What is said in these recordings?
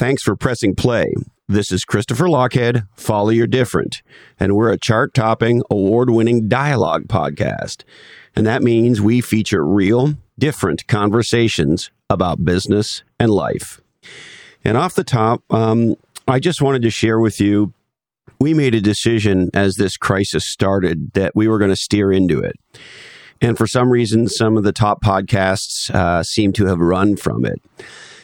Thanks for pressing play. This is Christopher Lochhead, Follow Your Different, and we're a chart topping, award winning dialogue podcast. And that means we feature real, different conversations about business and life. And off the top, um, I just wanted to share with you we made a decision as this crisis started that we were going to steer into it. And for some reason, some of the top podcasts uh, seem to have run from it.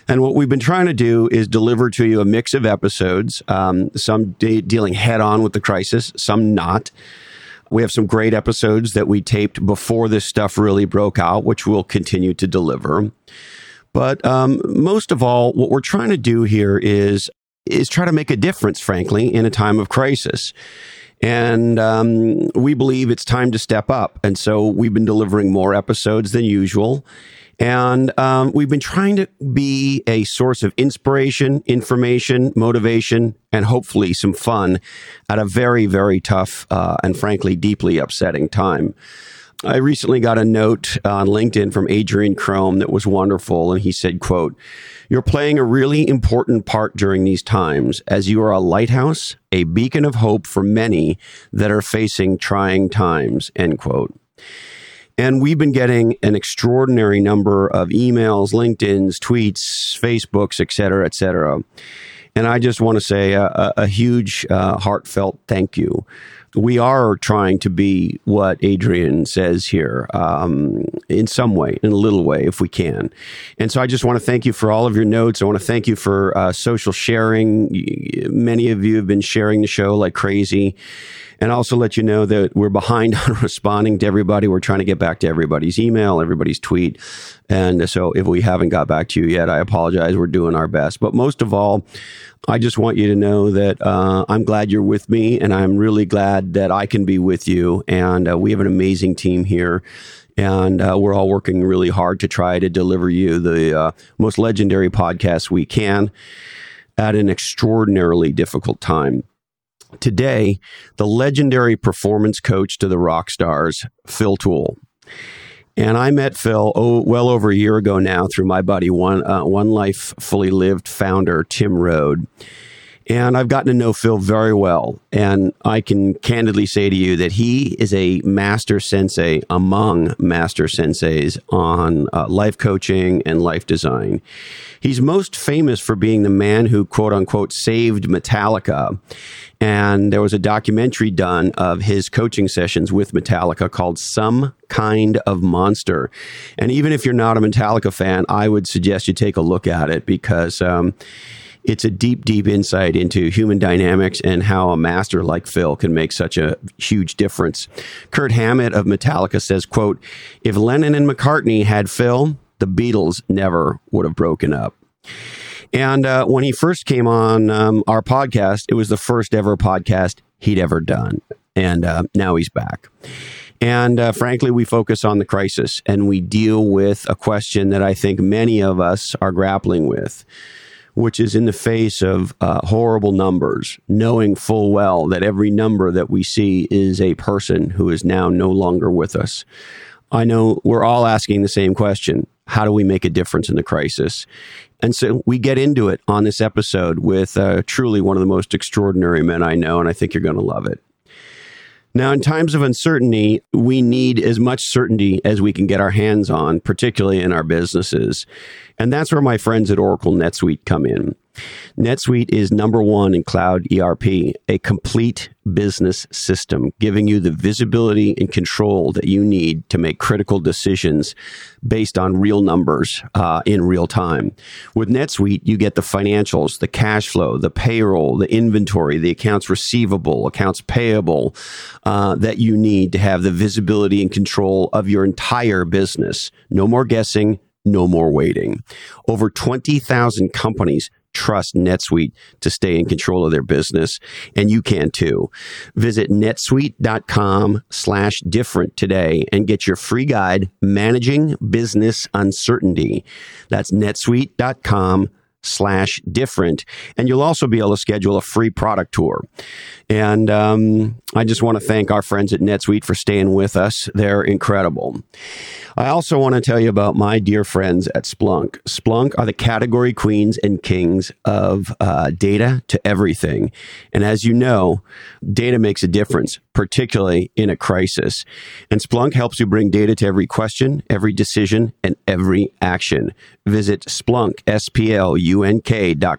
And what we've been trying to do is deliver to you a mix of episodes, um, some de- dealing head on with the crisis, some not. We have some great episodes that we taped before this stuff really broke out, which we'll continue to deliver. But um, most of all, what we're trying to do here is is try to make a difference, frankly, in a time of crisis. And um, we believe it's time to step up. And so we've been delivering more episodes than usual. And um, we've been trying to be a source of inspiration, information, motivation, and hopefully some fun at a very, very tough uh, and frankly deeply upsetting time. I recently got a note on LinkedIn from Adrian Chrome that was wonderful. And he said, quote, you're playing a really important part during these times as you are a lighthouse, a beacon of hope for many that are facing trying times, end quote. And we've been getting an extraordinary number of emails, LinkedIn's, tweets, Facebooks, et cetera, et cetera. And I just want to say a, a huge, uh, heartfelt thank you we are trying to be what Adrian says here um, in some way, in a little way, if we can. And so I just want to thank you for all of your notes. I want to thank you for uh, social sharing. Many of you have been sharing the show like crazy. And also let you know that we're behind on responding to everybody. We're trying to get back to everybody's email, everybody's tweet. And so if we haven't got back to you yet, I apologize. We're doing our best. But most of all, I just want you to know that uh, I'm glad you're with me, and I'm really glad that I can be with you. And uh, we have an amazing team here. And uh, we're all working really hard to try to deliver you the uh, most legendary podcast we can at an extraordinarily difficult time. Today, the legendary performance coach to the rock stars, Phil Towle. And I met Phil oh, well over a year ago now through my buddy, One, uh, One Life Fully Lived founder, Tim Rhode. And I've gotten to know Phil very well. And I can candidly say to you that he is a master sensei among master senseis on uh, life coaching and life design. He's most famous for being the man who, quote unquote, saved Metallica. And there was a documentary done of his coaching sessions with Metallica called Some Kind of Monster. And even if you're not a Metallica fan, I would suggest you take a look at it because. Um, it's a deep, deep insight into human dynamics and how a master like Phil can make such a huge difference. Kirk Hammett of Metallica says, quote, if Lennon and McCartney had Phil, the Beatles never would have broken up. And uh, when he first came on um, our podcast, it was the first ever podcast he'd ever done. And uh, now he's back. And uh, frankly, we focus on the crisis and we deal with a question that I think many of us are grappling with which is in the face of uh, horrible numbers, knowing full well that every number that we see is a person who is now no longer with us. I know we're all asking the same question how do we make a difference in the crisis? And so we get into it on this episode with uh, truly one of the most extraordinary men I know, and I think you're going to love it. Now, in times of uncertainty, we need as much certainty as we can get our hands on, particularly in our businesses. And that's where my friends at Oracle NetSuite come in. NetSuite is number one in cloud ERP, a complete business system, giving you the visibility and control that you need to make critical decisions based on real numbers uh, in real time. With NetSuite, you get the financials, the cash flow, the payroll, the inventory, the accounts receivable, accounts payable uh, that you need to have the visibility and control of your entire business. No more guessing, no more waiting. Over 20,000 companies trust NetSuite to stay in control of their business, and you can too. Visit netsuite.com slash different today and get your free guide, Managing Business Uncertainty. That's netsuite.com slash different. And you'll also be able to schedule a free product tour. And um, I just want to thank our friends at NetSuite for staying with us. They're incredible. I also want to tell you about my dear friends at Splunk. Splunk are the category queens and kings of uh, data to everything. And as you know, data makes a difference, particularly in a crisis. And Splunk helps you bring data to every question, every decision, and every action. Visit Splunk, S-P-L-U-N-K dot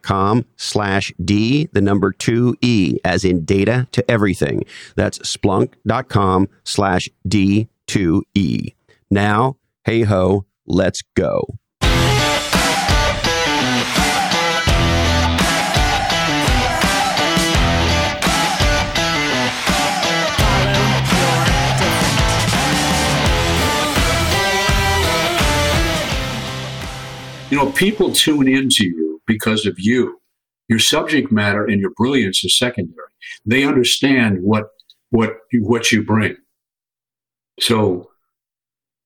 com slash D, the number two E, as in data to everything. That's splunk.com slash D2E. Now, hey ho, let's go. You know, people tune into you because of you. Your subject matter and your brilliance is secondary. They understand what what what you bring. So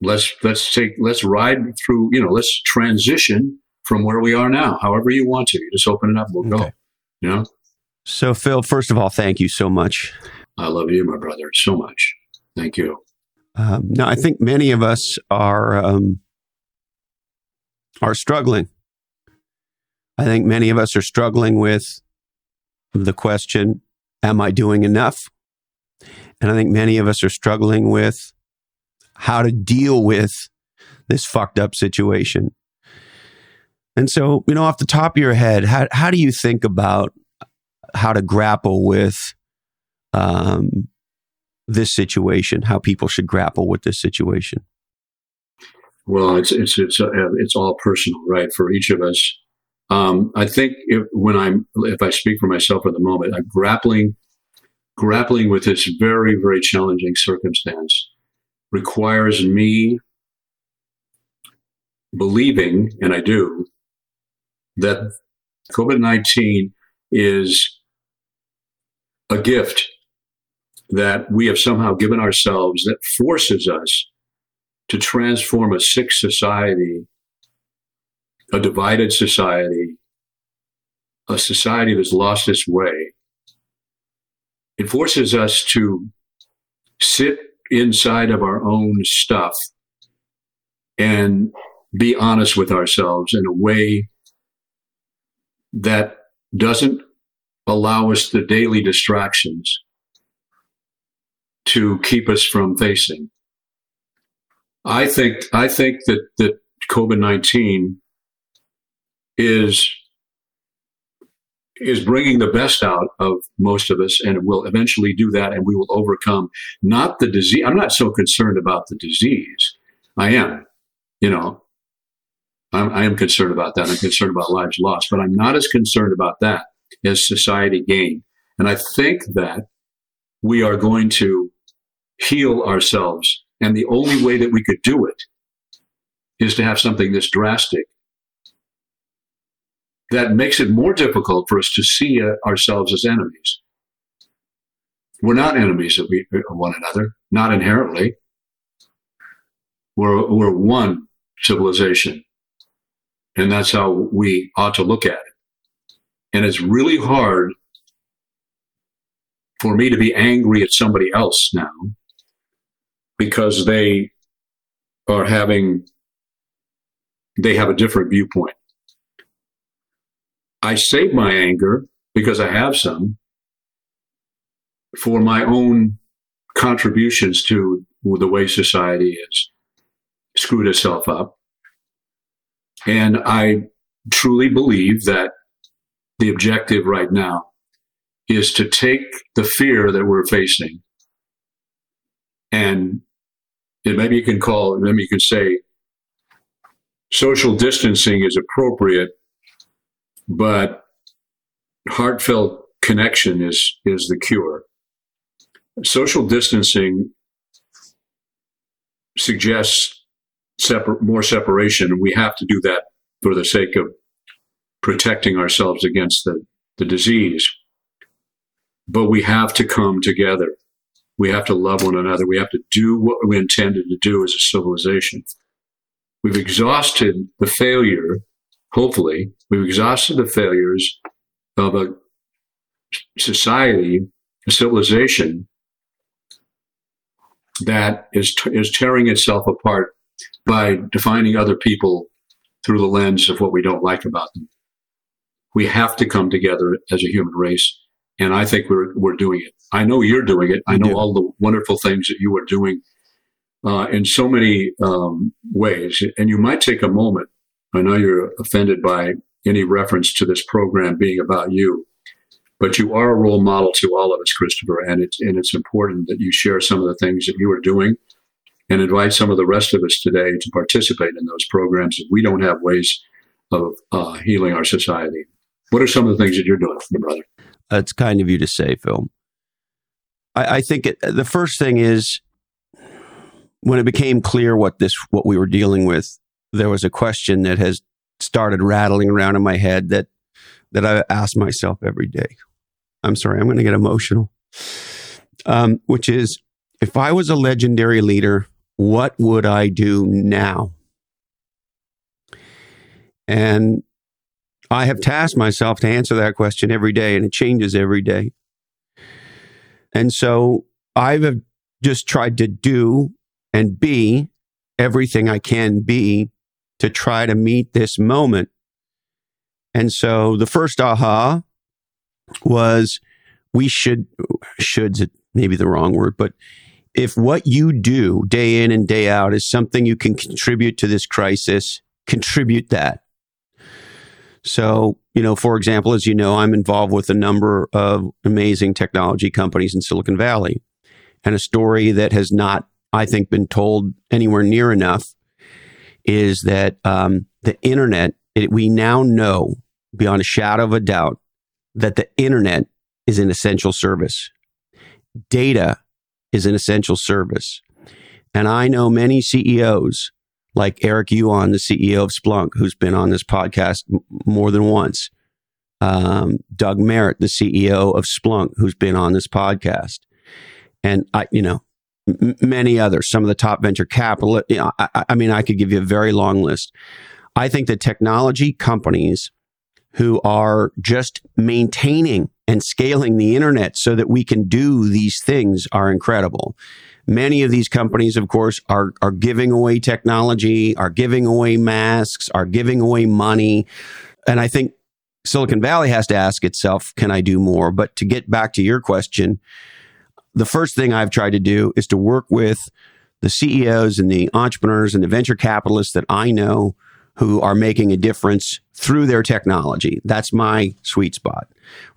let's let's take let's ride through. You know, let's transition from where we are now. However you want to, you just open it up. We'll okay. go. You know. So Phil, first of all, thank you so much. I love you, my brother, so much. Thank you. Um, now, I think many of us are um, are struggling. I think many of us are struggling with the question, Am I doing enough? And I think many of us are struggling with how to deal with this fucked up situation. And so, you know, off the top of your head, how, how do you think about how to grapple with um, this situation, how people should grapple with this situation? Well, it's it's it's uh, it's all personal, right? For each of us. Um, I think if, when I'm if I speak for myself at the moment, I'm grappling grappling with this very very challenging circumstance requires me believing, and I do, that COVID 19 is a gift that we have somehow given ourselves that forces us to transform a sick society, a divided society, a society that's lost its way. It forces us to sit inside of our own stuff and be honest with ourselves in a way that doesn't allow us the daily distractions to keep us from facing. I think I think that that COVID nineteen is is bringing the best out of most of us, and it will eventually do that, and we will overcome not the disease. I'm not so concerned about the disease. I am, you know, I'm, I am concerned about that. I'm concerned about lives lost, but I'm not as concerned about that as society gain. And I think that we are going to heal ourselves and the only way that we could do it is to have something this drastic that makes it more difficult for us to see uh, ourselves as enemies. We're not enemies of, one another, not inherently. We're, we're one civilization. And that's how we ought to look at it. And it's really hard for me to be angry at somebody else now because they are having, they have a different viewpoint. I save my anger because I have some for my own contributions to the way society has screwed itself up. And I truly believe that the objective right now is to take the fear that we're facing and maybe you can call, maybe you can say social distancing is appropriate, but heartfelt connection is, is the cure. Social distancing suggests separ- more separation. We have to do that for the sake of protecting ourselves against the, the disease. But we have to come together we have to love one another. We have to do what we intended to do as a civilization. We've exhausted the failure hopefully, we've exhausted the failures of a society, a civilization that is, is tearing itself apart by defining other people through the lens of what we don't like about them. We have to come together as a human race. And I think we're, we're doing it. I know you're doing it. I know all the wonderful things that you are doing uh, in so many um, ways. And you might take a moment. I know you're offended by any reference to this program being about you, but you are a role model to all of us, Christopher. And it's, and it's important that you share some of the things that you are doing and invite some of the rest of us today to participate in those programs if we don't have ways of uh, healing our society. What are some of the things that you're doing, brother? That's kind of you to say, Phil. I, I think it, the first thing is when it became clear what this what we were dealing with, there was a question that has started rattling around in my head that that I ask myself every day. I'm sorry, I'm going to get emotional. Um, which is, if I was a legendary leader, what would I do now? And I have tasked myself to answer that question every day, and it changes every day. And so I've just tried to do and be everything I can be to try to meet this moment. And so the first aha was we should, should's maybe the wrong word, but if what you do day in and day out is something you can contribute to this crisis, contribute that. So, you know, for example, as you know, I'm involved with a number of amazing technology companies in Silicon Valley. And a story that has not, I think, been told anywhere near enough is that um, the internet, it, we now know beyond a shadow of a doubt that the internet is an essential service. Data is an essential service. And I know many CEOs like Eric Yuan, the CEO of Splunk, who's been on this podcast more than once. Um, Doug Merritt, the CEO of Splunk, who's been on this podcast. And I, you know, m- many others, some of the top venture capital. You know, I, I mean, I could give you a very long list. I think the technology companies who are just maintaining and scaling the internet so that we can do these things are incredible. Many of these companies, of course, are, are giving away technology, are giving away masks, are giving away money. And I think Silicon Valley has to ask itself, can I do more? But to get back to your question, the first thing I've tried to do is to work with the CEOs and the entrepreneurs and the venture capitalists that I know who are making a difference through their technology. That's my sweet spot,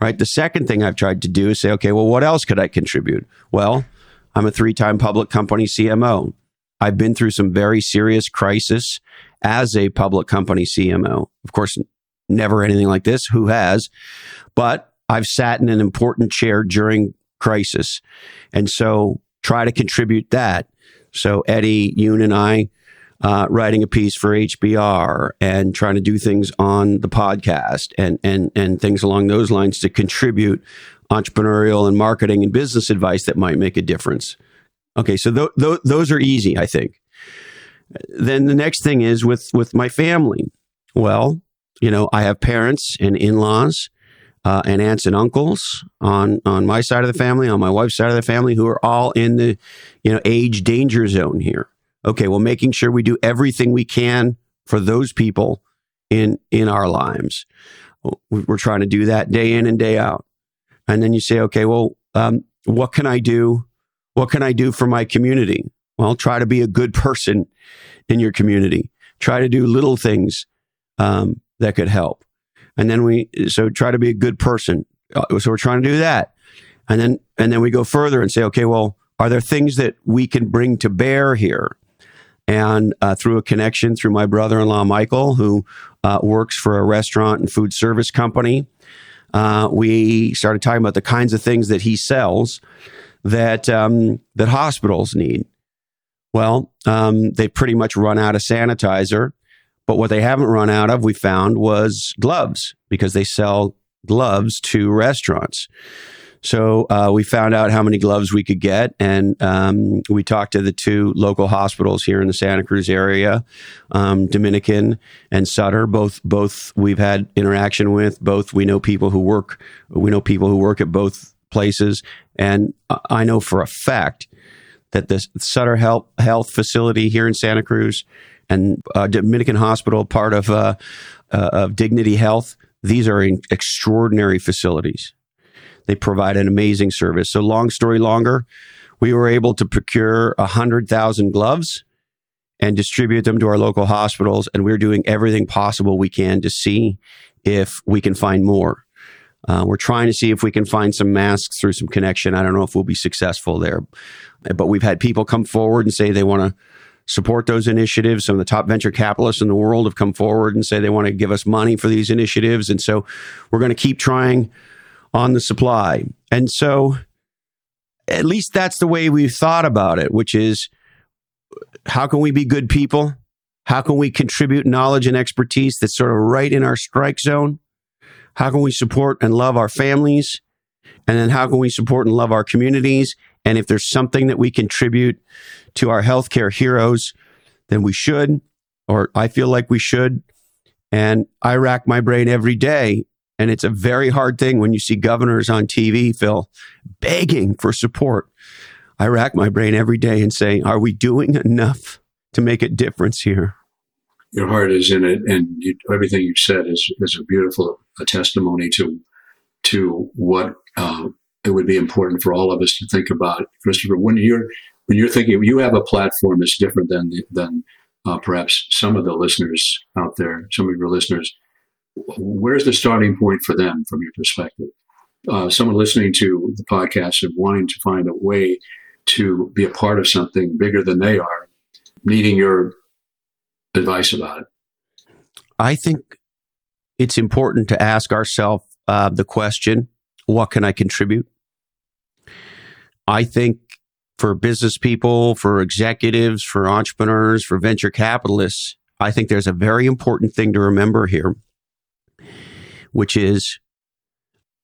right? The second thing I've tried to do is say, okay, well, what else could I contribute? Well, I'm a three time public company CMO. I've been through some very serious crisis as a public company CMO. Of course, never anything like this. Who has? But I've sat in an important chair during crisis. And so try to contribute that. So Eddie, Yoon and I uh, writing a piece for HBR and trying to do things on the podcast and and and things along those lines to contribute entrepreneurial and marketing and business advice that might make a difference. Okay, so th- th- those are easy, I think. Then the next thing is with with my family. Well, you know, I have parents and in-laws uh, and aunts and uncles on on my side of the family, on my wife's side of the family, who are all in the you know age danger zone here okay, well, making sure we do everything we can for those people in in our lives. We're trying to do that day in and day out. And then you say, okay, well, um, what can I do? What can I do for my community? Well, try to be a good person in your community. Try to do little things um, that could help. And then we so try to be a good person. Uh, so we're trying to do that. And then and then we go further and say, okay, well, are there things that we can bring to bear here? And uh, through a connection through my brother-in-law Michael, who uh, works for a restaurant and food service company, uh, we started talking about the kinds of things that he sells that um, that hospitals need. Well, um, they pretty much run out of sanitizer, but what they haven't run out of, we found, was gloves because they sell gloves to restaurants. So uh, we found out how many gloves we could get, and um, we talked to the two local hospitals here in the Santa Cruz area, um, Dominican and Sutter. Both both we've had interaction with. Both we know people who work. We know people who work at both places, and I know for a fact that the Sutter Health Health facility here in Santa Cruz and uh, Dominican Hospital, part of uh, uh, of Dignity Health, these are extraordinary facilities they provide an amazing service. So, long story longer, we were able to procure 100,000 gloves and distribute them to our local hospitals. And we're doing everything possible we can to see if we can find more. Uh, we're trying to see if we can find some masks through some connection. I don't know if we'll be successful there, but we've had people come forward and say they want to support those initiatives. Some of the top venture capitalists in the world have come forward and say they want to give us money for these initiatives. And so we're going to keep trying on the supply. And so at least that's the way we've thought about it, which is how can we be good people? How can we contribute knowledge and expertise that's sort of right in our strike zone? How can we support and love our families? And then how can we support and love our communities? And if there's something that we contribute to our healthcare heroes, then we should, or I feel like we should. And I rack my brain every day and it's a very hard thing when you see governors on TV, Phil, begging for support. I rack my brain every day and say, are we doing enough to make a difference here? Your heart is in it, and you, everything you've said is, is a beautiful a testimony to to what uh, it would be important for all of us to think about, Christopher. When you're when you're thinking, you have a platform that's different than than uh, perhaps some of the listeners out there, some of your listeners where's the starting point for them from your perspective? Uh, someone listening to the podcast and wanting to find a way to be a part of something bigger than they are, needing your advice about it. I think it's important to ask ourselves uh, the question what can I contribute? I think for business people, for executives, for entrepreneurs, for venture capitalists, I think there's a very important thing to remember here which is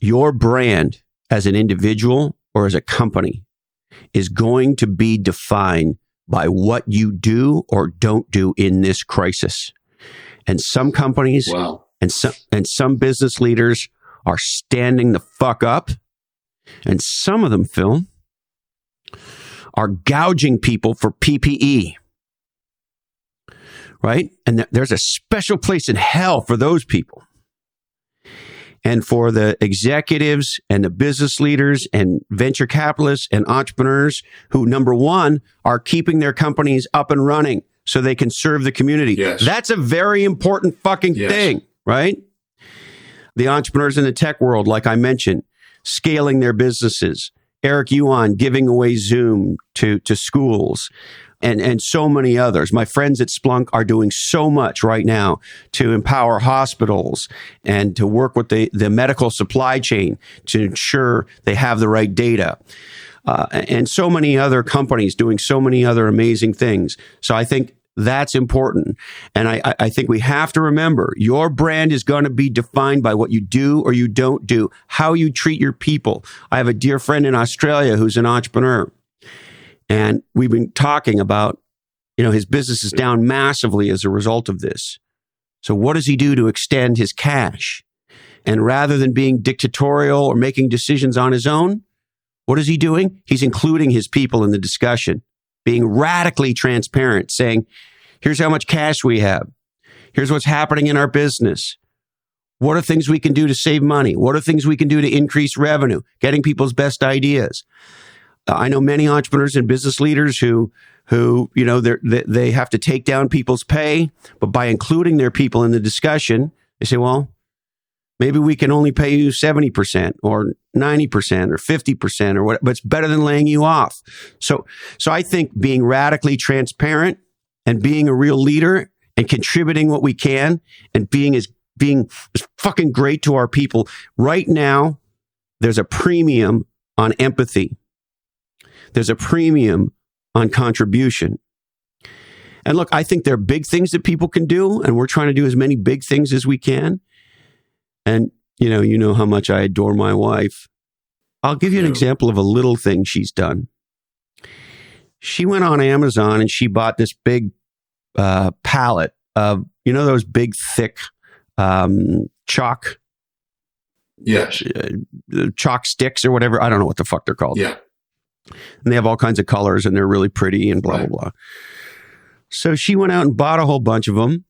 your brand as an individual or as a company is going to be defined by what you do or don't do in this crisis. And some companies wow. and some and some business leaders are standing the fuck up. And some of them, Phil, are gouging people for PPE. Right? And th- there's a special place in hell for those people and for the executives and the business leaders and venture capitalists and entrepreneurs who, number one, are keeping their companies up and running so they can serve the community. Yes. That's a very important fucking yes. thing, right? The entrepreneurs in the tech world, like I mentioned, scaling their businesses. Eric Yuan giving away Zoom to, to schools and, and so many others. My friends at Splunk are doing so much right now to empower hospitals and to work with the, the medical supply chain to ensure they have the right data. Uh, and so many other companies doing so many other amazing things. So I think that's important. And I, I think we have to remember your brand is going to be defined by what you do or you don't do, how you treat your people. I have a dear friend in Australia who's an entrepreneur. And we've been talking about, you know, his business is down massively as a result of this. So what does he do to extend his cash? And rather than being dictatorial or making decisions on his own, what is he doing? He's including his people in the discussion, being radically transparent, saying, here's how much cash we have. Here's what's happening in our business. What are things we can do to save money? What are things we can do to increase revenue? Getting people's best ideas. I know many entrepreneurs and business leaders who who you know they they have to take down people's pay, but by including their people in the discussion, they say, well, maybe we can only pay you seventy percent or ninety percent or fifty percent or what, but it's better than laying you off. So so I think being radically transparent and being a real leader and contributing what we can and being as being as fucking great to our people right now. There's a premium on empathy there's a premium on contribution. And look, I think there are big things that people can do, and we're trying to do as many big things as we can. And you know, you know how much I adore my wife. I'll give you an example of a little thing she's done. She went on Amazon and she bought this big uh, pallet of, you know, those big, thick um, chalk Yes. uh, chalk sticks or whatever. I don't know what the fuck they're called. Yeah. And they have all kinds of colors and they're really pretty and blah Right. blah blah. So she went out and bought a whole bunch of them,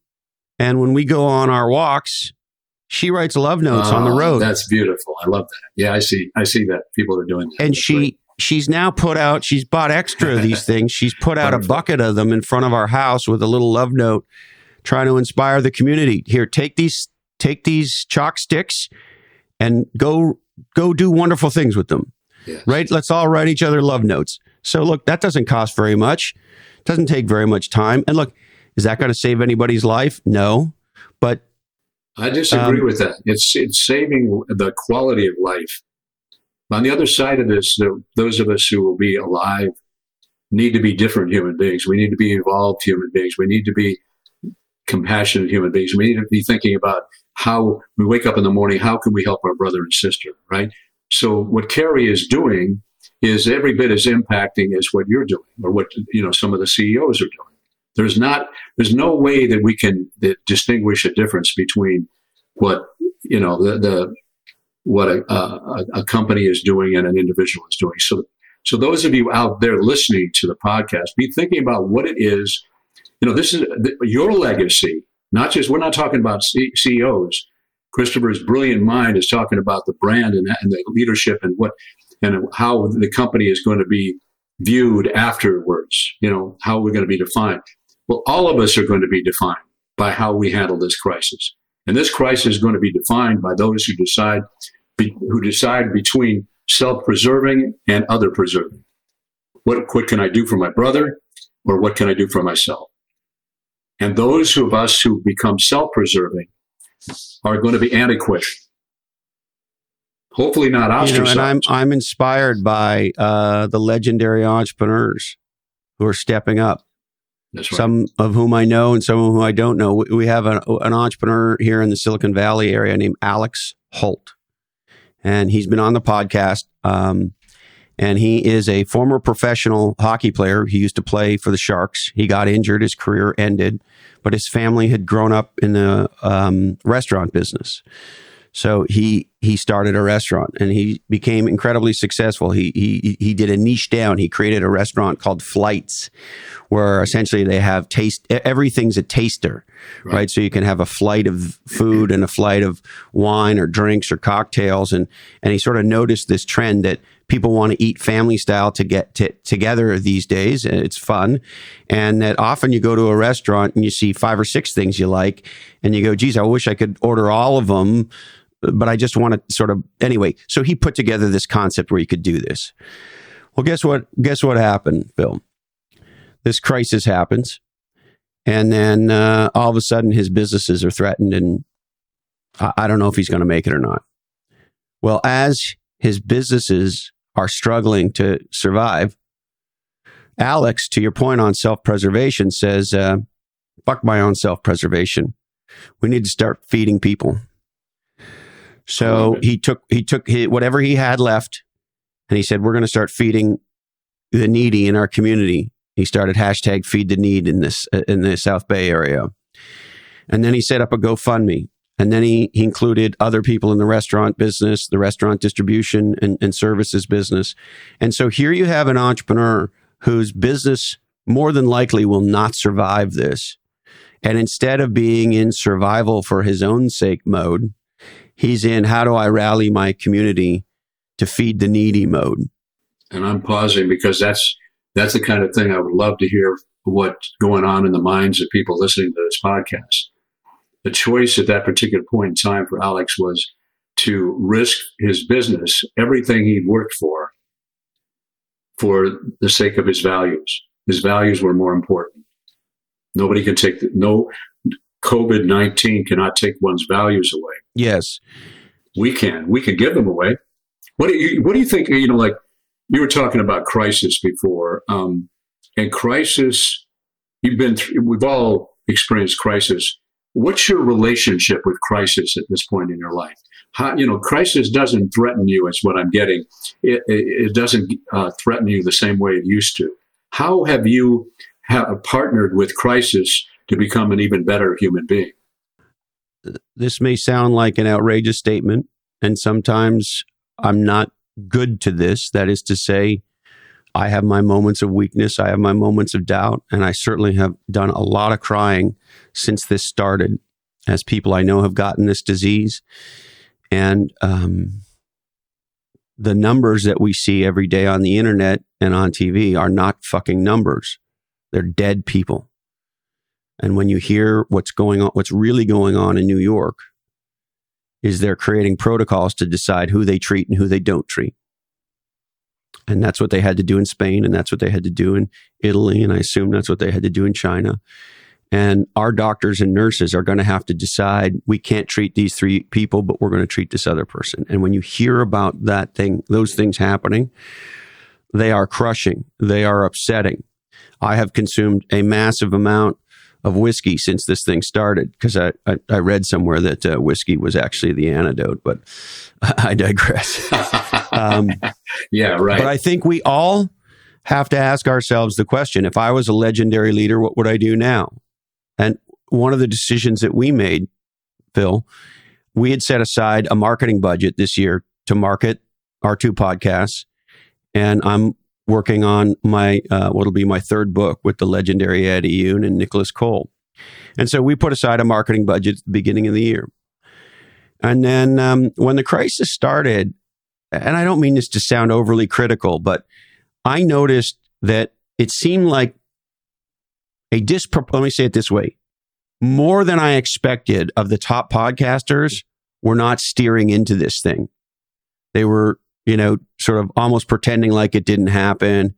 and when we go on our walks, she writes love notes on the Oh, road, That's beautiful. I love that. Yeah, I see. I see that people are doing that. and That's great. she she's now put out. She's bought extra of these things. She's put out a bucket of them in front of our house with a little love note, trying to inspire the community. Here, take these take these chalk sticks, and go go do wonderful things with them. Right? Let's all write each other love notes. So look, that doesn't cost very much. Doesn't take very much time. And look, is that going to save anybody's life? No. But I disagree Um, with that. It's it's saving the quality of life. On the other side of this, the, those of us who will be alive need to be different human beings. We need to be evolved human beings. We need to be compassionate human beings. We need to be thinking about how we wake up in the morning. How can we help our brother and sister? Right. So what Kerry is doing is every bit as impacting as what you're doing, or what you know some of the CEOs are doing. There's not. There's no way that we can that distinguish a difference between what you know the, the what a, a, a company is doing and an individual is doing. So, so those of you out there listening to the podcast, be thinking about what it is. You know, this is your legacy. Not just we're not talking about C- CEOs. Christopher's brilliant mind is talking about the brand and, and the leadership and what and how the company is going to be viewed afterwards. You know, how we're going to be defined. Well, all of us are going to be defined by how we handle this crisis. And this crisis is going to be defined by those who decide be, who decide between self-preserving and other preserving. What, what can I do for my brother or what can I do for myself? And those of us who become self-preserving are going to be antiquated. Hopefully not you know, and I'm I'm inspired by uh, the legendary entrepreneurs who are stepping up. Right. Some of whom I know and some of whom I don't know. We- We have an, an entrepreneur here in the Silicon Valley area named Alex Hult, and he's been on the podcast. Um, and he is a former professional hockey player. He used to play for the Sharks. He got injured, his career ended, but his family had grown up in the um, restaurant business. So he he started a restaurant and he became incredibly successful. He he he did a niche down. He created a restaurant called Flights, where essentially they have taste. Everything's a taster, right? Right. So you can have a flight of food and a flight of wine or drinks or cocktails, and and he sort of noticed this trend that people want to eat family style to get t- together these days. It's fun, and that often you go to a restaurant and you see five or six things you like, and you go, "Geez, I wish I could order all of them." But I just want to sort of anyway. So he put together this concept where you could do this. Well, guess what? Guess what happened, Phil? This crisis happens, and then uh, all of a sudden his businesses are threatened, and I, I don't know if he's going to make it or not. Well, as his businesses are struggling to survive, Alex, to your point on self preservation, says, uh, "Fuck my own self preservation. We need to start feeding people." So he took he took hi whatever he had left, and he said, "We're going to start feeding the needy in our community." He started hashtag Feed the Need in this uh, in the South Bay area, and then he set up a GoFundMe, and then he he included other people in the restaurant business, the restaurant distribution and, and services business, and so here you have an entrepreneur whose business more than likely will not survive this, and instead of being in survival for his own sake mode, he's in how do I rally my community to feed the needy mode. and I'm pausing because that's that's the kind of thing I would love to hear what's going on in the minds of people listening to this podcast. The choice at that particular point in time for Alex was to risk his business, everything he'd worked for, for the sake of his values. His values were more important. Nobody can take the, no COVID nineteen cannot take one's values away Yes. we can we can give them away what do you what do you think you know like you were talking about crisis before um and crisis you've been through we've all experienced crisis what's your relationship with crisis at this point in your life how, you know, crisis doesn't threaten you, is what I'm getting. It, it, it doesn't uh, threaten you the same way it used to. How have you partnered with crisis to become an even better human being? This may sound like an outrageous statement, and sometimes I'm not good to this. That is to say, I have my moments of weakness, I have my moments of doubt, and I certainly have done a lot of crying since this started, as people I know have gotten this disease. And um, the numbers that we see every day on the internet and on TV are not fucking numbers. They're dead people. And when you hear what's going on, what's really going on in New York is they're creating protocols to decide who they treat and who they don't treat. And that's what they had to do in Spain, and that's what they had to do in Italy, and I assume that's what they had to do in China. And our doctors and nurses are going to have to decide we can't treat these three people, but we're going to treat this other person. And when you hear about that thing, those things happening, they are crushing, they are upsetting. I have consumed a massive amount of whiskey since this thing started because I, I, I, read somewhere that uh, whiskey was actually the antidote, but I digress. um, yeah, right. But I think we all have to ask ourselves the question if I was a legendary leader, what would I do now? And one of the decisions that we made, Phil, we had set aside a marketing budget this year to market our two podcasts. And I'm working on my uh, what'll be my third book with the legendary Eddie Yoon and Nicholas Cole. And so we put aside a marketing budget at the beginning of the year. And then um, when the crisis started, and I don't mean this to sound overly critical, but I noticed that it seemed like a dispropor- let me say it this way more than I expected of the top podcasters were not steering into this thing. They were you know, sort of almost pretending like it didn't happen.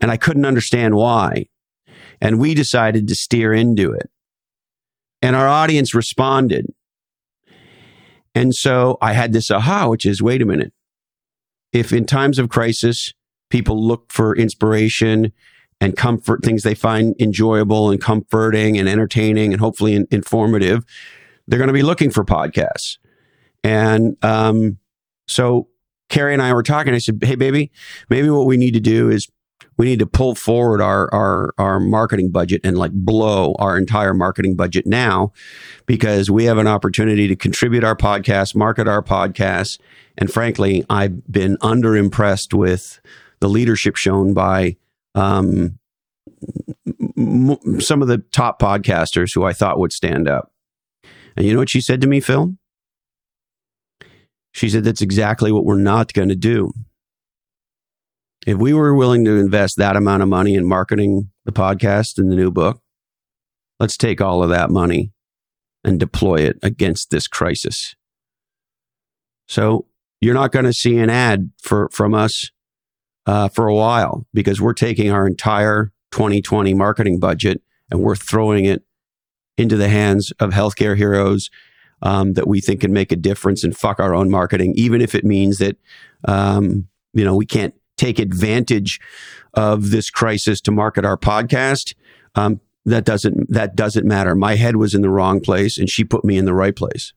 And I couldn't understand why. And we decided to steer into it. And our audience responded. And so I had this aha, which is wait a minute. If in times of crisis, people look for inspiration and comfort, things they find enjoyable and comforting and entertaining and hopefully in- informative, they're going to be looking for podcasts. And um, so Carrie and I were talking. I said, "Hey, baby, maybe what we need to do is we need to pull forward our our our marketing budget and like blow our entire marketing budget now, because we have an opportunity to contribute our podcast, market our podcast, and frankly, I've been underimpressed with the leadership shown by." Um, some of the top podcasters who I thought would stand up. And you know what she said to me, Phil? She said, That's exactly what we're not going to do. If we were willing to invest that amount of money in marketing the podcast and the new book, let's take all of that money and deploy it against this crisis. So you're not going to see an ad for, from us uh, for a while because we're taking our entire 2020 marketing budget and we're throwing it into the hands of healthcare heroes um, that we think can make a difference and fuck our own marketing, even if it means that, um, you know, we can't take advantage of this crisis to market our podcast. Um, that doesn't that doesn't matter. My head was in the wrong place, and she put me in the right place.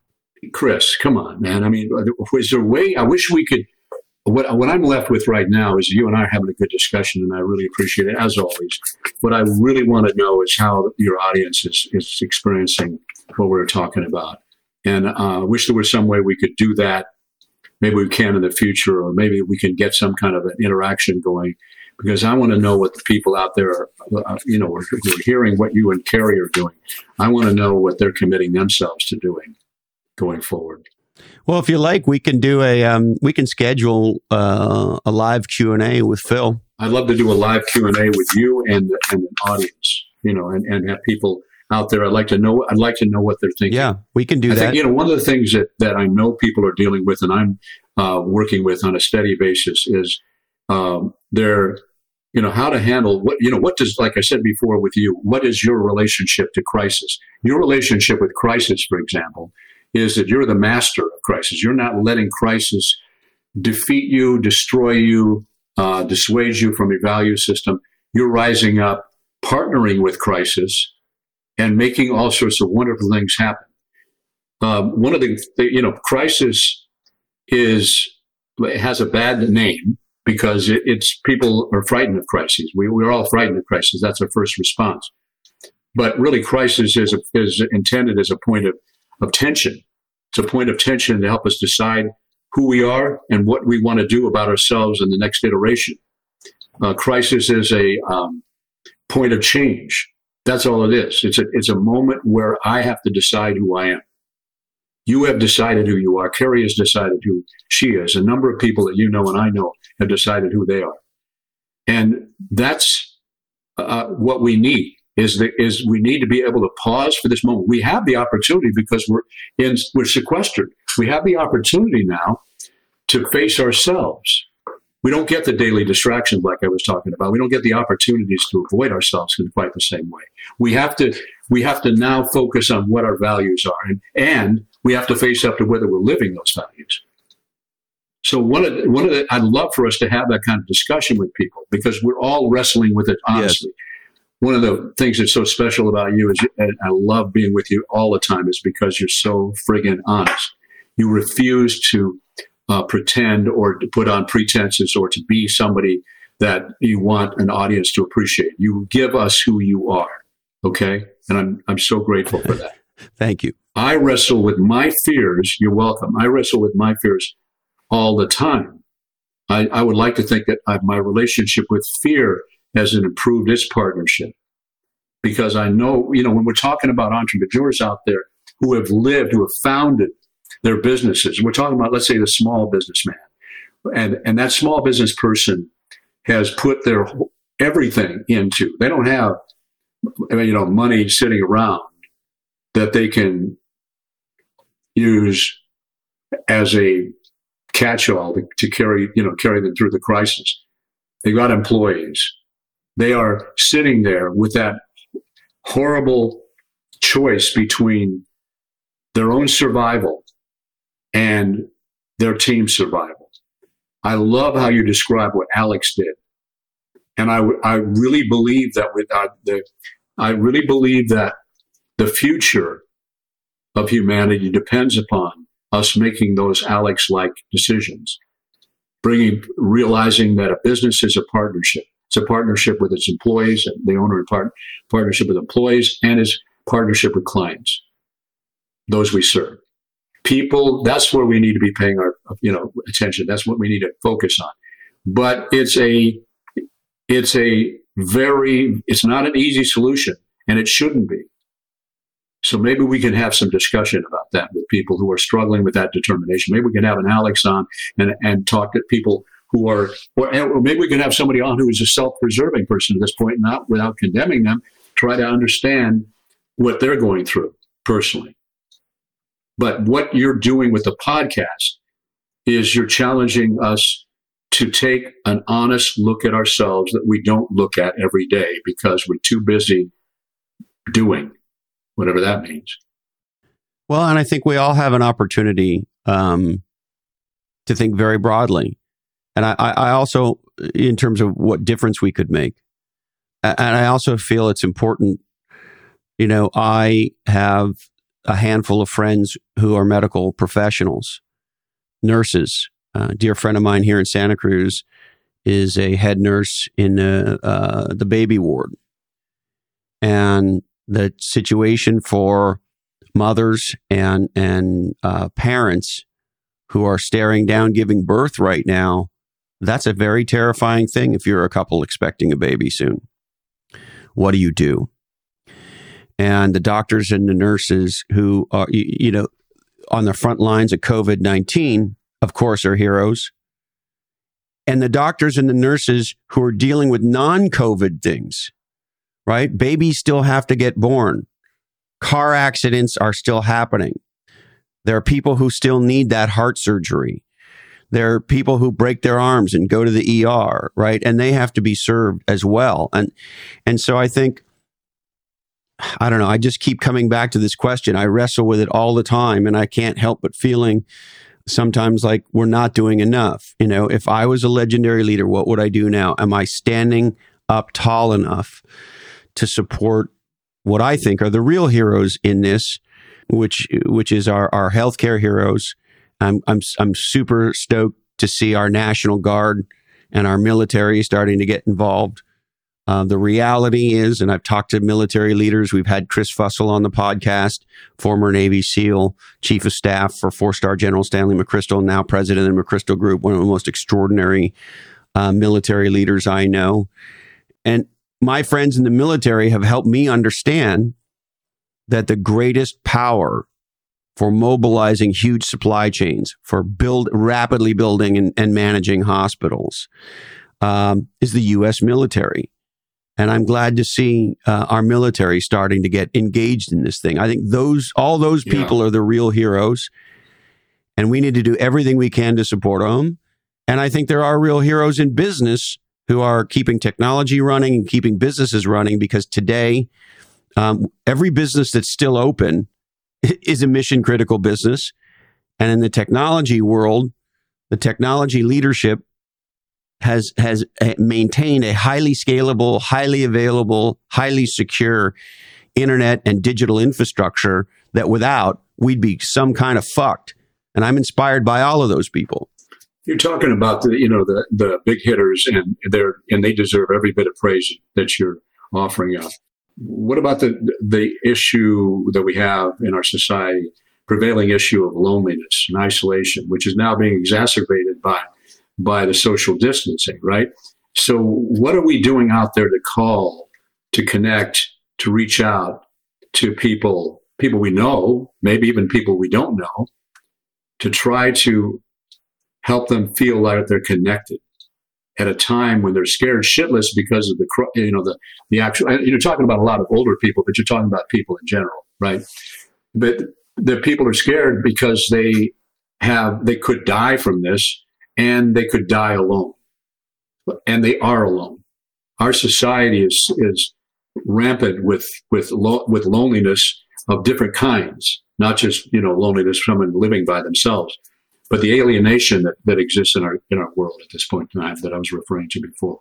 Chris, come on, man. I mean, is there a way? I wish we could. What, what I'm left with right now is you and I are having a good discussion, and I really appreciate it as always. What I really want to know is how your audience is, is experiencing what we're talking about. And I uh, wish there was some way we could do that. Maybe we can in the future, or maybe we can get some kind of an interaction going. Because I want to know what the people out there, are, uh, you know, are, are hearing what you and Carrie are doing. I want to know what they're committing themselves to doing going forward. Well, if you like, we can do a um, we can schedule uh, a live Q and A with Phil. I'd love to do a live Q and A with you and and an audience, you know, and, and have people out there. I'd like to know. I'd like to know what they're thinking. Yeah, we can do I that. Think, you know, one of the things that that I know people are dealing with, and I'm uh, working with on a steady basis, is um, their, you know, how to handle what you know. What does, like I said before, with you, what is your relationship to crisis? Your relationship with crisis, for example, is that you're the master of crisis. You're not letting crisis defeat you, destroy you, uh, dissuade you from your value system. You're rising up, partnering with crisis and making all sorts of wonderful things happen. um, one of the, the, you know, crisis is has a bad name because it, it's people are frightened of crises. We, we're all frightened of crises. That's our first response. But really, crisis is, a, is intended as a point of, of tension. It's a point of tension to help us decide who we are and what we want to do about ourselves in the next iteration. Uh, crisis is a um, point of change. That's all it is. It's a, it's a moment where I have to decide who I am. You have decided who you are. Carrie has decided who she is. A number of people that you know and I know have decided who they are. And that's uh, what we need is that is we need to be able to pause for this moment. We have the opportunity because we're in we're sequestered. We have the opportunity now to face ourselves. We don't get the daily distractions like I was talking about. We don't get the opportunities to avoid ourselves in quite the same way. We have to we have to now focus on what our values are and, and we have to face up to whether we're living those values. So one of the, one of the, I'd love for us to have that kind of discussion with people because we're all wrestling with it honestly. Yes. One of the things that's so special about you is, and I love being with you all the time, is because you're so friggin' honest. You refuse to uh, pretend or to put on pretenses or to be somebody that you want an audience to appreciate. You give us who you are. Okay. And I'm, I'm so grateful for that. Thank you. I wrestle with my fears. You're welcome. I wrestle with my fears all the time. I, I would like to think that I, my relationship with fear has improved its partnership because I know, you know, when we're talking about entrepreneurs out there who have lived, who have founded their businesses, we're talking about, let's say, the small businessman, and and that small business person has put their everything into. They don't have, you know, money sitting around that they can use as a catch-all to, to carry, you know, carry them through the crisis. They got employees. They are sitting there with that horrible choice between their own survival and their team survival. I love how you describe what Alex did. And I, I really believe that with uh, the, I really believe that the future of humanity depends upon us making those Alex like decisions, bringing, realizing that a business is a partnership. It's a partnership with its employees, the owner, part, partnership with employees, and its partnership with clients, those we serve. People, that's where we need to be paying our, you know, attention. That's what we need to focus on. But it's a, it's a very, it's not an easy solution, and it shouldn't be. So maybe we can have some discussion about that with people who are struggling with that determination. Maybe we can have an Alex on and, and talk to people who are, or, or maybe we can have somebody on who is a self-preserving person at this point, not without condemning them, try to understand what they're going through personally. But what you're doing with the podcast is you're challenging us to take an honest look at ourselves that we don't look at every day because we're too busy doing whatever that means. Well, and I think we all have an opportunity um, to think very broadly. And I, I also, in terms of what difference we could make, and I also feel it's important. You know, I have a handful of friends who are medical professionals, nurses. A dear friend of mine here in Santa Cruz is a head nurse in uh, uh, the baby ward. And the situation for mothers and and uh, parents who are staring down giving birth right now that's a very terrifying thing if you're a couple expecting a baby soon what do you do and the doctors and the nurses who are you, you know on the front lines of covid-19 of course are heroes and the doctors and the nurses who are dealing with non-covid things right? Babies still have to get born. Car accidents are still happening. There are people who still need that heart surgery. There are people who break their arms and go to the ER, right? And they have to be served as well. And, and so I think, I don't know, I just keep coming back to this question. I wrestle with it all the time and I can't help but feeling sometimes like we're not doing enough. You know, if I was a legendary leader, what would I do now? Am I standing up tall enough to support what I think are the real heroes in this which which is our our healthcare heroes. I'm I'm I'm super stoked to see our National Guard and our military starting to get involved. Uh, the reality is, and I've talked to military leaders. We've had Chris Fussell on the podcast, former Navy SEAL, chief of staff for four star General Stanley McChrystal, now president of the McChrystal Group, one of the most extraordinary uh, military leaders I know. And my friends in the military have helped me understand that the greatest power for mobilizing huge supply chains, for build rapidly building and, and managing hospitals, um, is the U.S. military. And I'm glad to see uh, our military starting to get engaged in this thing. I think those all those people yeah. are the real heroes, and we need to do everything we can to support them. And I think there are real heroes in business who are keeping technology running and keeping businesses running because today, um, every business that's still open is a mission critical business. And in the technology world, the technology leadership has has uh, maintained a highly scalable, highly available, highly secure internet and digital infrastructure that without we'd be some kind of fucked. And I'm inspired by all of those people. You're talking about the you know the the big hitters and they're and they deserve every bit of praise that you're offering up. What about the the issue that we have in our society, prevailing issue of loneliness and isolation, which is now being exacerbated by by the social distancing, right? So what are we doing out there to call, to connect, to reach out to people, people we know, maybe even people we don't know, to try to help them feel like they're connected? at a time when they're scared shitless because of the you know the the actual you're talking about a lot of older people but you're talking about people in general right but the people are scared because they have they could die from this and they could die alone and they are alone our society is is rampant with with lo- with loneliness of different kinds not just you know loneliness from living by themselves but the alienation that, that exists in our in our world at this point in time that I was referring to before.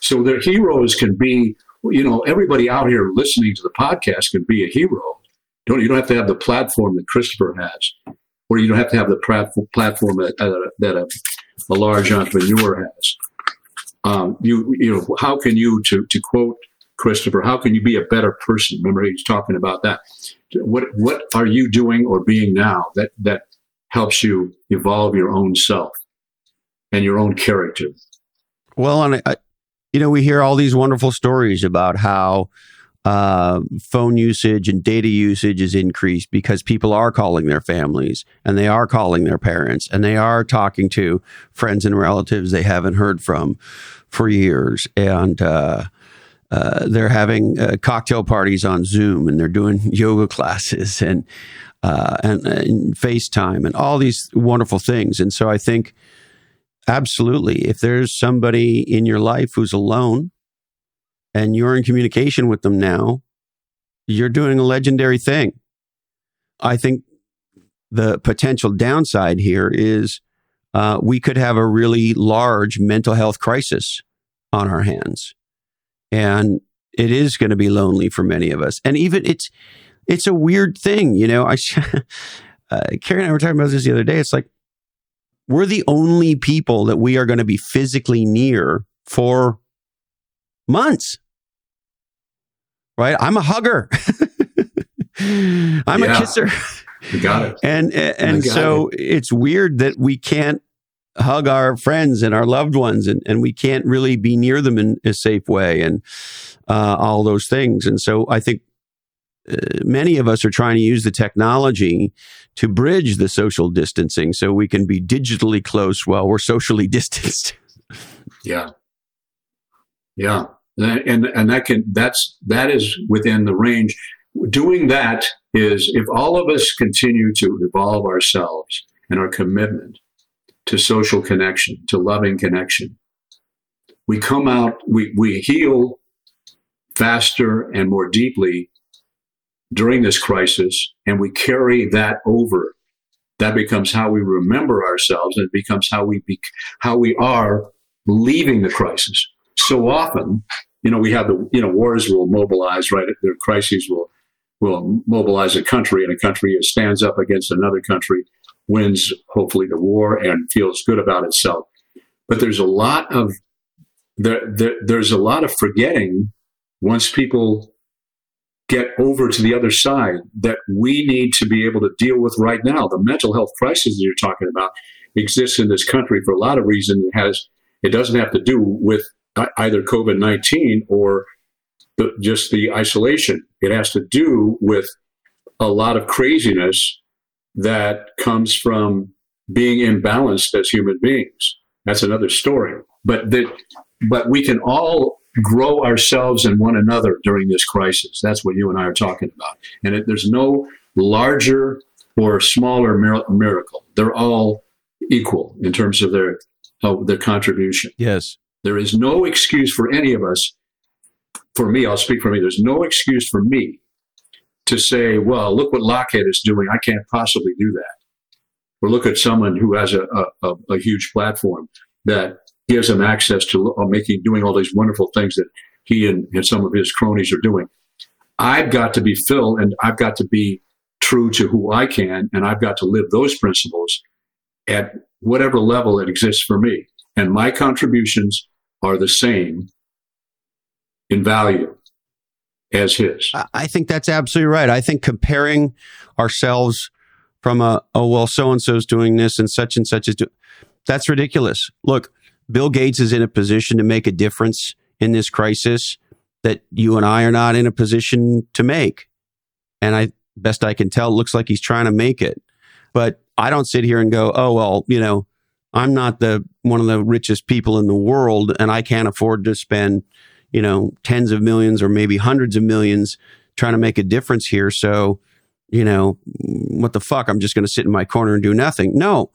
So their heroes can be, you know, everybody out here listening to the podcast can be a hero. Don't you don't have to have the platform that Christopher has, or you don't have to have the platform that, uh, that a, a, large entrepreneur has. Um, you you know how can you to to quote Christopher, how can you be a better person? Remember, he's talking about that. What what are you doing or being now that that helps you evolve your own self and your own character. Well, and I, you know, we hear all these wonderful stories about how uh, phone usage and data usage is increased because people are calling their families and they are calling their parents and they are talking to friends and relatives they haven't heard from for years. And, uh, uh, they're having uh, cocktail parties on Zoom and they're doing yoga classes and uh, and, and FaceTime and all these wonderful things. And so I think absolutely, if there's somebody in your life who's alone and you're in communication with them now, you're doing a legendary thing. I think the potential downside here is uh, we could have a really large mental health crisis on our hands. And it is going to be lonely for many of us. And even it's, it's a weird thing, you know. I uh, Carrie and I were talking about this the other day. It's like we're the only people that we are going to be physically near for months. Right? I'm a hugger. I'm yeah. a kisser. You got it. And and so it. it's weird that we can't hug our friends and our loved ones and, and we can't really be near them in a safe way and uh, all those things. And so I think uh, many of us are trying to use the technology to bridge the social distancing so we can be digitally close while we're socially distanced. yeah. Yeah. And, and that can, that's, that is within the range. Doing that is if all of us continue to evolve ourselves and our commitment to social connection, to loving connection, we come out, we, we heal faster and more deeply during this crisis and we carry that over that becomes how we remember ourselves and it becomes how we be, how we are leaving the crisis so often you know we have the you know wars will mobilize right their crises will will mobilize a country, and a country stands up against another country, wins hopefully the war, and feels good about itself. But there's a lot of there, there there's a lot of forgetting once people get over to the other side that we need to be able to deal with right now. The mental health crisis that you're talking about exists in this country for a lot of reasons. It has it doesn't have to do with either COVID nineteen or the, just the isolation. It has to do with a lot of craziness that comes from being imbalanced as human beings. That's another story. But that, but we can all grow ourselves and one another during this crisis. That's what you and I are talking about. And it, there's no larger or smaller mir- miracle. They're all equal in terms of their of their contribution. Yes. There is no excuse for any of us. For me, I'll speak for me. There's no excuse for me to say, well, look what Lochhead is doing. I can't possibly do that. Or look at someone who has a, a, a huge platform that gives him access to uh, making, doing all these wonderful things that he and, and some of his cronies are doing. I've got to be Phil and I've got to be true to who I can and I've got to live those principles at whatever level it exists for me. And my contributions are the same in value as his. I think that's absolutely right. I think comparing ourselves from a, oh, well, so and so's doing this and such and such is doing, that's ridiculous. Look, Bill Gates is in a position to make a difference in this crisis that you and I are not in a position to make. And I, best I can tell, it looks like he's trying to make it. But I don't sit here and go, oh, well, you know, I'm not the one of the richest people in the world and I can't afford to spend, you know, tens of millions or maybe hundreds of millions trying to make a difference here. So, you know, what the fuck? I'm just going to sit in my corner and do nothing. No,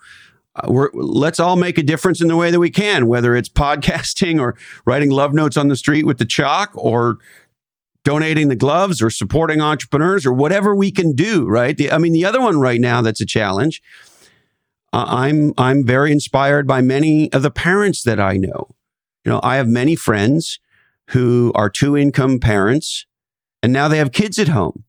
uh, let's all make a difference in the way that we can, whether it's podcasting or writing love notes on the street with the chalk or donating the gloves or supporting entrepreneurs or whatever we can do, right? The, I mean, the other one right now that's a challenge. Uh, I'm I'm very inspired by many of the parents that I know. You know, I have many friends who are two income parents and now they have kids at home.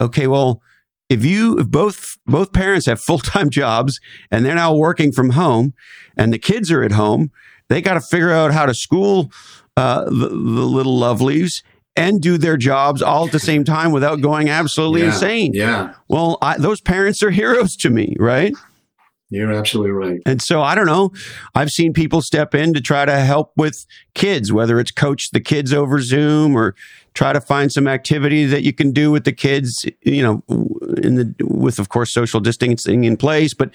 Okay, well, if you if both both parents have full-time jobs and they're now working from home and the kids are at home, they got to figure out how to school uh, the, the little lovelies and do their jobs all at the same time without going absolutely yeah, insane. Yeah. Well, I, those parents are heroes to me, right? You're absolutely right. And so I don't know. I've seen people step in to try to help with kids, whether it's coach the kids over Zoom or try to find some activity that you can do with the kids, you know, in the, with of course social distancing in place. But,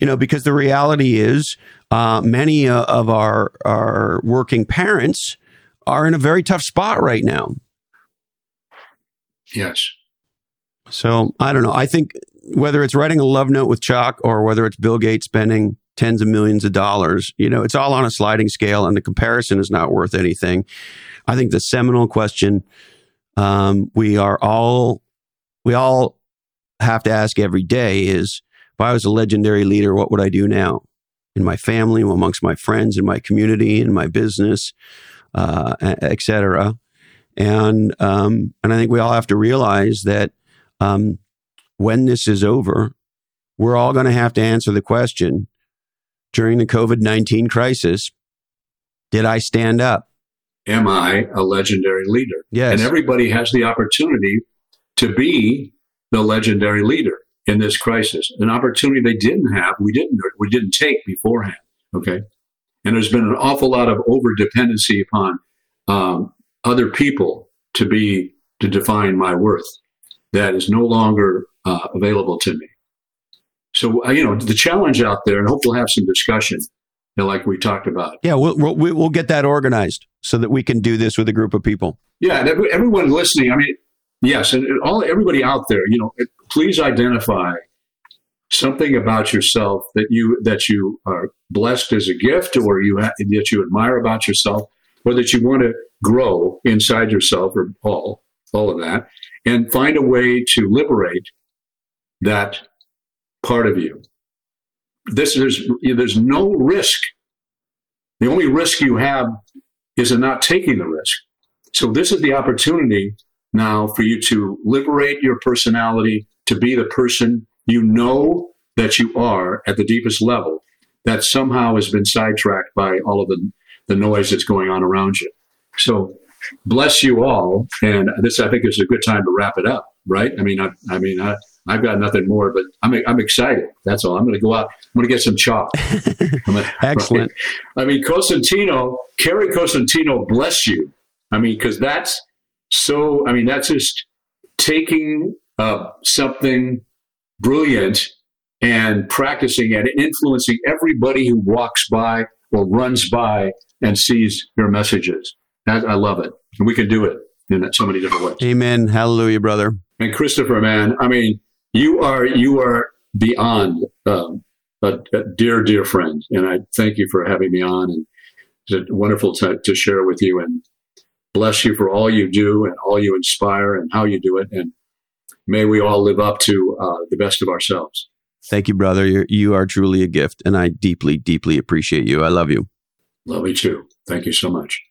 you know, because the reality is, uh, many uh, of our, our working parents, are in a very tough spot right now. Yes. So I don't know. I think whether it's writing a love note with chalk or whether it's Bill Gates spending tens of millions of dollars, you know, it's all on a sliding scale and the comparison is not worth anything. I think the seminal question um, we are all, we all have to ask every day is if I was a legendary leader, what would I do now? In my family, amongst my friends, in my community, in my business, uh, etc. And um, and I think we all have to realize that um, when this is over, we're all going to have to answer the question during the COVID nineteen crisis: Did I stand up? Am I a legendary leader? Yes. And everybody has the opportunity to be the legendary leader in this crisis. An opportunity they didn't have, we didn't we didn't take beforehand. Okay. And there's been an awful lot of over dependency upon um, other people to be to define my worth that is no longer uh, available to me. So uh, you know the challenge out there, and hope we'll have some discussion, you know, like we talked about. Yeah, we'll, we'll we'll get that organized so that we can do this with a group of people. Yeah, everyone listening. I mean, yes, and all everybody out there, you know, please identify something about yourself that you that you are blessed as a gift or you that you admire about yourself or that you want to grow inside yourself or all all of that and find a way to liberate that part of you this is there's no risk the only risk you have is in not taking the risk so this is the opportunity now for you to liberate your personality to be the person you know that you are at the deepest level that somehow has been sidetracked by all of the, the noise that's going on around you. So bless you all. And this, I think, is a good time to wrap it up, right? I mean, I, I mean, I, I've got nothing more, but I'm, I'm excited. That's all. I'm going to go out. I'm going to get some chalk. Excellent. Right? I mean, Cosentino, Kerry Cosentino, bless you. I mean, because that's so, I mean, that's just taking uh, something brilliant and practicing and influencing everybody who walks by or runs by and sees your messages. I, I love it. And we can do it in so many different ways. Amen. Hallelujah, brother. And Christopher, man, I mean, you are you are beyond um, a, a, dear, dear friend, and I thank you for having me on. And it's wonderful to, to share with you, and bless you for all you do and all you inspire and how you do it. And may we all live up to uh, the best of ourselves. Thank you, brother. You're, you are truly a gift, and I deeply, deeply appreciate you. I love you. Love you too. Thank you so much.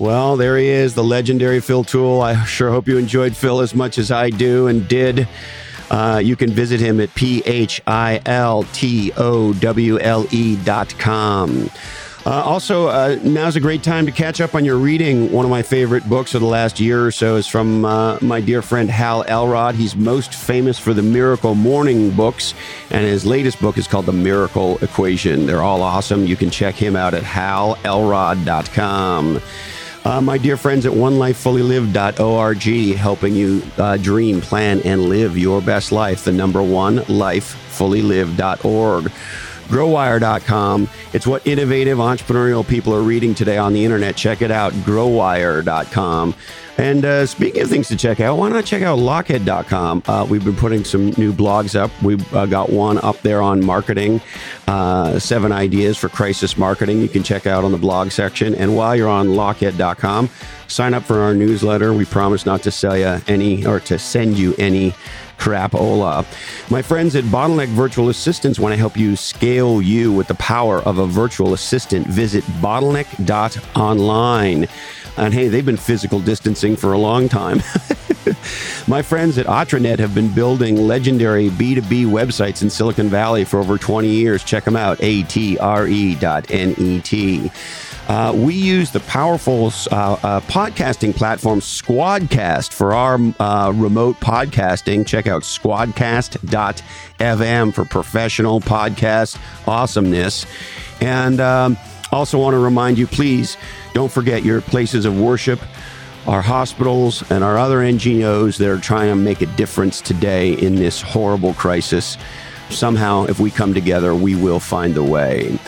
Well, there he is, the legendary Phil Towle. I sure hope you enjoyed Phil as much as I do and did. Uh, you can visit him at P H I L T O W L E dot com. Uh, also, uh, now's a great time to catch up on your reading. One of my favorite books of the last year or so is from uh, my dear friend Hal Elrod. He's most famous for the Miracle Morning books, and his latest book is called The Miracle Equation. They're all awesome. You can check him out at halelrod.com. Uh, my dear friends at onelifefullylived.org, helping you uh, dream, plan, and live your best life. The number one, lifefullylived.org growwire.com. It's what innovative entrepreneurial people are reading today on the internet. Check it out, growwire.com. And uh, speaking of things to check out, why not check out lochhead.com? Uh, we've been putting some new blogs up. We've uh, got one up there on marketing, uh, seven ideas for crisis marketing. You can check out on the blog section. And while you're on lochhead.com, sign up for our newsletter. We promise not to sell you any or to send you any crapola. My friends at Bottleneck Virtual Assistants want to help you scale you with the power of a virtual assistant. Visit bottleneck.online. And hey, they've been physical distancing for a long time. My friends at Atranet have been building legendary B2B websites in Silicon Valley for over 20 years. Check them out, atre.net. Uh, we use the powerful uh, uh, podcasting platform Squadcast for our uh, remote podcasting. Check out squadcast.fm for professional podcast awesomeness. And um, also want to remind you please don't forget your places of worship our hospitals and our other NGOs that are trying to make a difference today in this horrible crisis. Somehow, if we come together, we will find the way.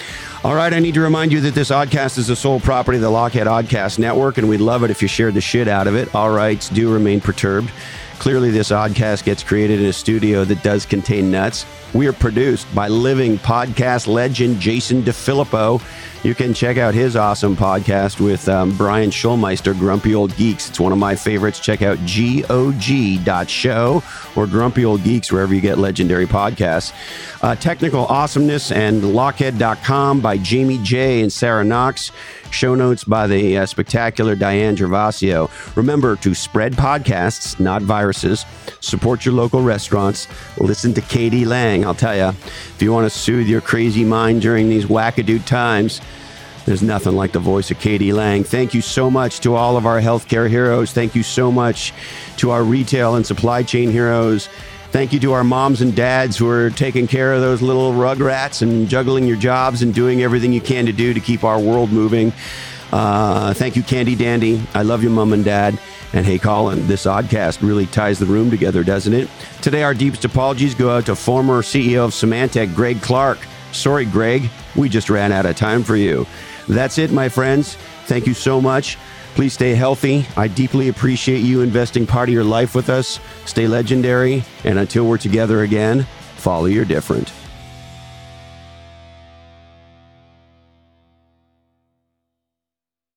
All right, I need to remind you that this oddcast is the sole property of the Lochhead Oddcast Network, and we'd love it if you shared the shit out of it. All rights do remain perturbed. Clearly, this oddcast gets created in a studio that does contain nuts. We are produced by living podcast legend Jason DeFilippo. You can check out his awesome podcast with um, Brian Schulmeister, Grumpy Old Geeks. It's one of my favorites. Check out gog.show or Grumpy Old Geeks wherever you get legendary podcasts. Uh, technical Awesomeness and Lochhead.com by Jamie J. and Sarah Knox. Show notes by the uh, spectacular Diane Gervasio. Remember to spread podcasts, not viruses. Support your local restaurants. Listen to k.d. lang. I'll tell you, if you want to soothe your crazy mind during these wackadoo times, there's nothing like the voice of k.d. lang. Thank you so much to all of our healthcare heroes. Thank you so much to our retail and supply chain heroes. Thank you to our moms and dads who are taking care of those little rugrats and juggling your jobs and doing everything you can to do to keep our world moving. Uh, thank you, Candy Dandy. I love you, mom and dad. And hey, Colin, this oddcast really ties the room together, doesn't it? Today, our deepest apologies go out to former CEO of Symantec, Greg Clark. Sorry, Greg, we just ran out of time for you. That's it, my friends. Thank you so much. Please stay healthy. I deeply appreciate you investing part of your life with us. Stay legendary. And until we're together again, follow your different.